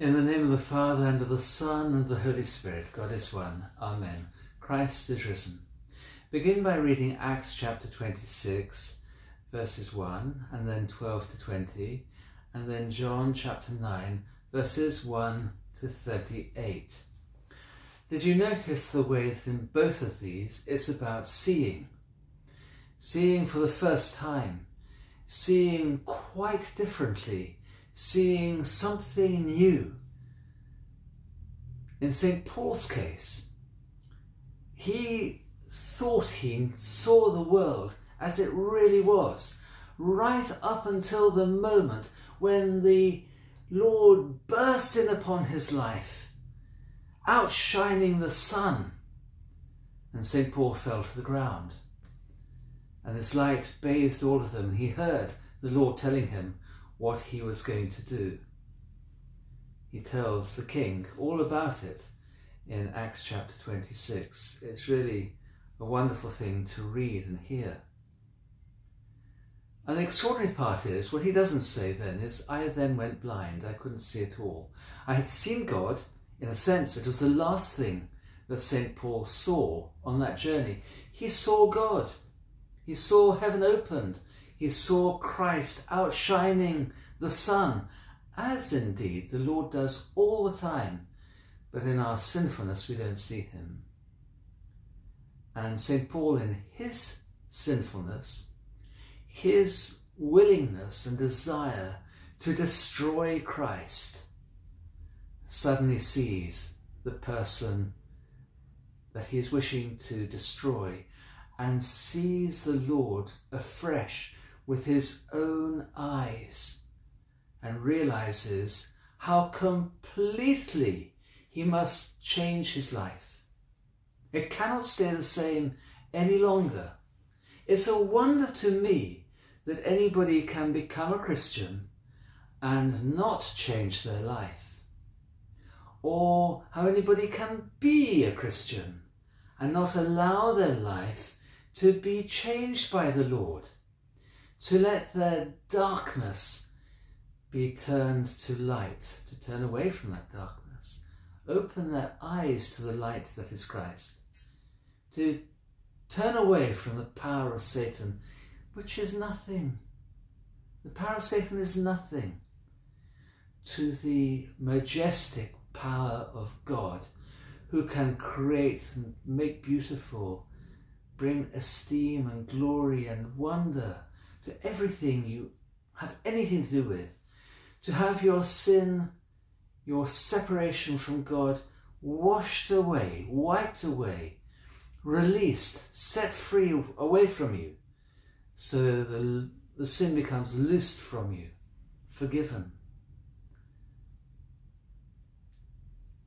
In the name of the Father, and of the Son, and of the Holy Spirit, God is one. Amen. Christ is risen. Begin by reading Acts chapter 26, verses 1, and then 12 to 20, and then John chapter 9, verses 1 to 38. Did you notice the way that in both of these it's about seeing? Seeing for the first time, seeing quite differently seeing something new. In St. Paul's case, he thought he saw the world as it really was, right up until the moment when the Lord burst in upon his life, outshining the sun. And St. Paul fell to the ground. And this light bathed all of them. He heard the Lord telling him, what he was going to do. He tells the king all about it in Acts chapter 26. It's really a wonderful thing to read and hear. And the extraordinary part is, what he doesn't say then is, I then went blind, I couldn't see at all. I had seen God, in a sense, it was the last thing that St. Paul saw on that journey. He saw God. He saw heaven opened he saw Christ outshining the sun, as indeed the Lord does all the time, but in our sinfulness we don't see him. And St. Paul, in his sinfulness, his willingness and desire to destroy Christ, suddenly sees the person that he is wishing to destroy and sees the Lord afresh with his own eyes and realizes how completely he must change his life. It cannot stay the same any longer. It's a wonder to me that anybody can become a Christian and not change their life. Or how anybody can be a Christian and not allow their life to be changed by the Lord to let their darkness be turned to light, to turn away from that darkness, open their eyes to the light that is Christ, to turn away from the power of Satan, which is nothing. The power of Satan is nothing to the majestic power of God who can create and make beautiful, bring esteem and glory and wonder to everything you have anything to do with, to have your sin, your separation from God washed away, wiped away, released, set free away from you, so the, the sin becomes loosed from you, forgiven.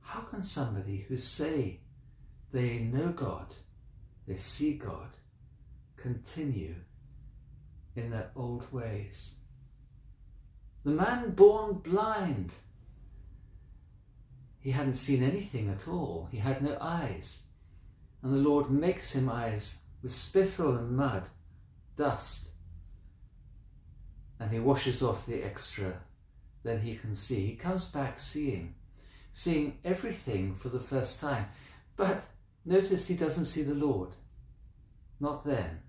How can somebody who say they know God, they see God, continue in their old ways. The man born blind. He hadn't seen anything at all. He had no eyes. And the Lord makes him eyes with spittle and mud, dust. And he washes off the extra. Then he can see. He comes back seeing, seeing everything for the first time. But notice he doesn't see the Lord. Not then.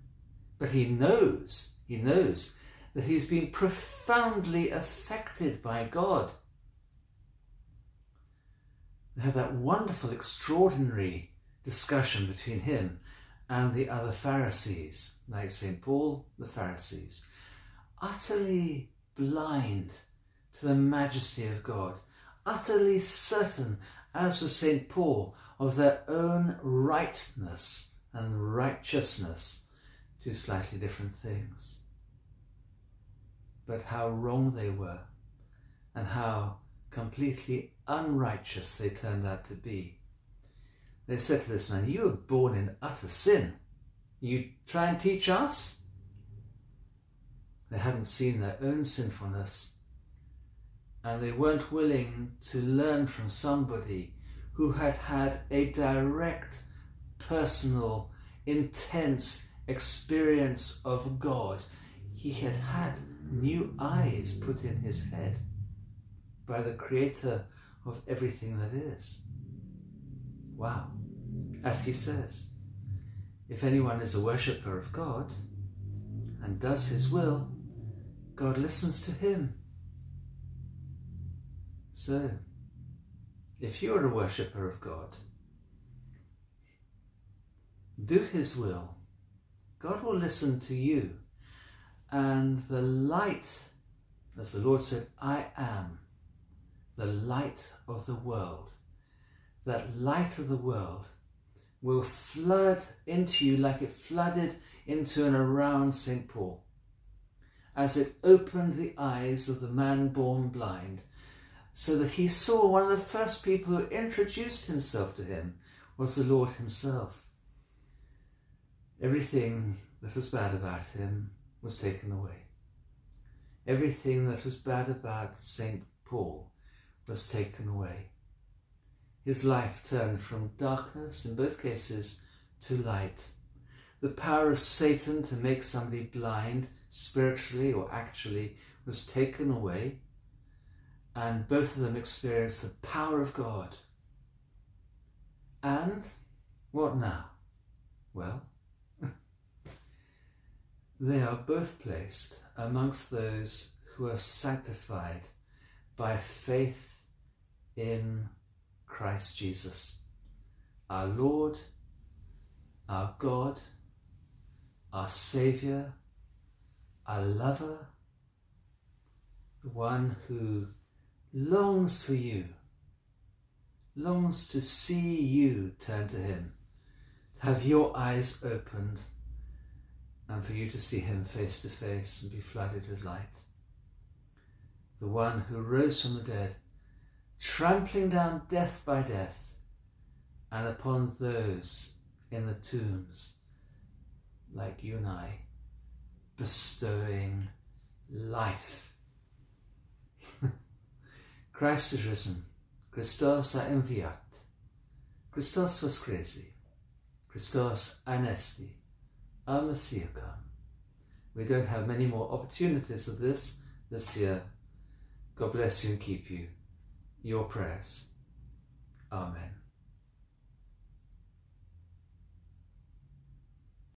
But he knows he knows that he's been profoundly affected by God. They have that wonderful, extraordinary discussion between him and the other Pharisees, like St. Paul, the Pharisees, utterly blind to the majesty of God, utterly certain, as was St. Paul, of their own rightness and righteousness two slightly different things. But how wrong they were, and how completely unrighteous they turned out to be. They said to this man, You were born in utter sin. You try and teach us? They hadn't seen their own sinfulness, and they weren't willing to learn from somebody who had had a direct, personal, intense experience of God. He had had new eyes put in his head by the creator of everything that is. Wow. As he says, if anyone is a worshipper of God and does his will, God listens to him. So, if you are a worshipper of God, do his will, God will listen to you. And the light, as the Lord said, I am the light of the world. That light of the world will flood into you like it flooded into and around St. Paul. As it opened the eyes of the man born blind, so that he saw one of the first people who introduced himself to him was the Lord himself. Everything that was bad about him was taken away. Everything that was bad about St. Paul was taken away. His life turned from darkness, in both cases, to light. The power of Satan to make somebody blind, spiritually or actually, was taken away, and both of them experienced the power of God. And what now? Well, they are both placed amongst those who are sanctified by faith in Christ Jesus, our Lord, our God, our Saviour, our lover, the one who longs for you, longs to see you turn to Him, to have your eyes opened, and for you to see Him face to face and be flooded with light. The one who rose from the dead trampling down death by death, and upon those in the tombs, like you and I, bestowing life. Christ is risen. Christos a enviat. Christos voskrese. Christos anesti. Our Messiah come. We don't have many more opportunities of this this year. God bless you and keep you your prayers. Amen.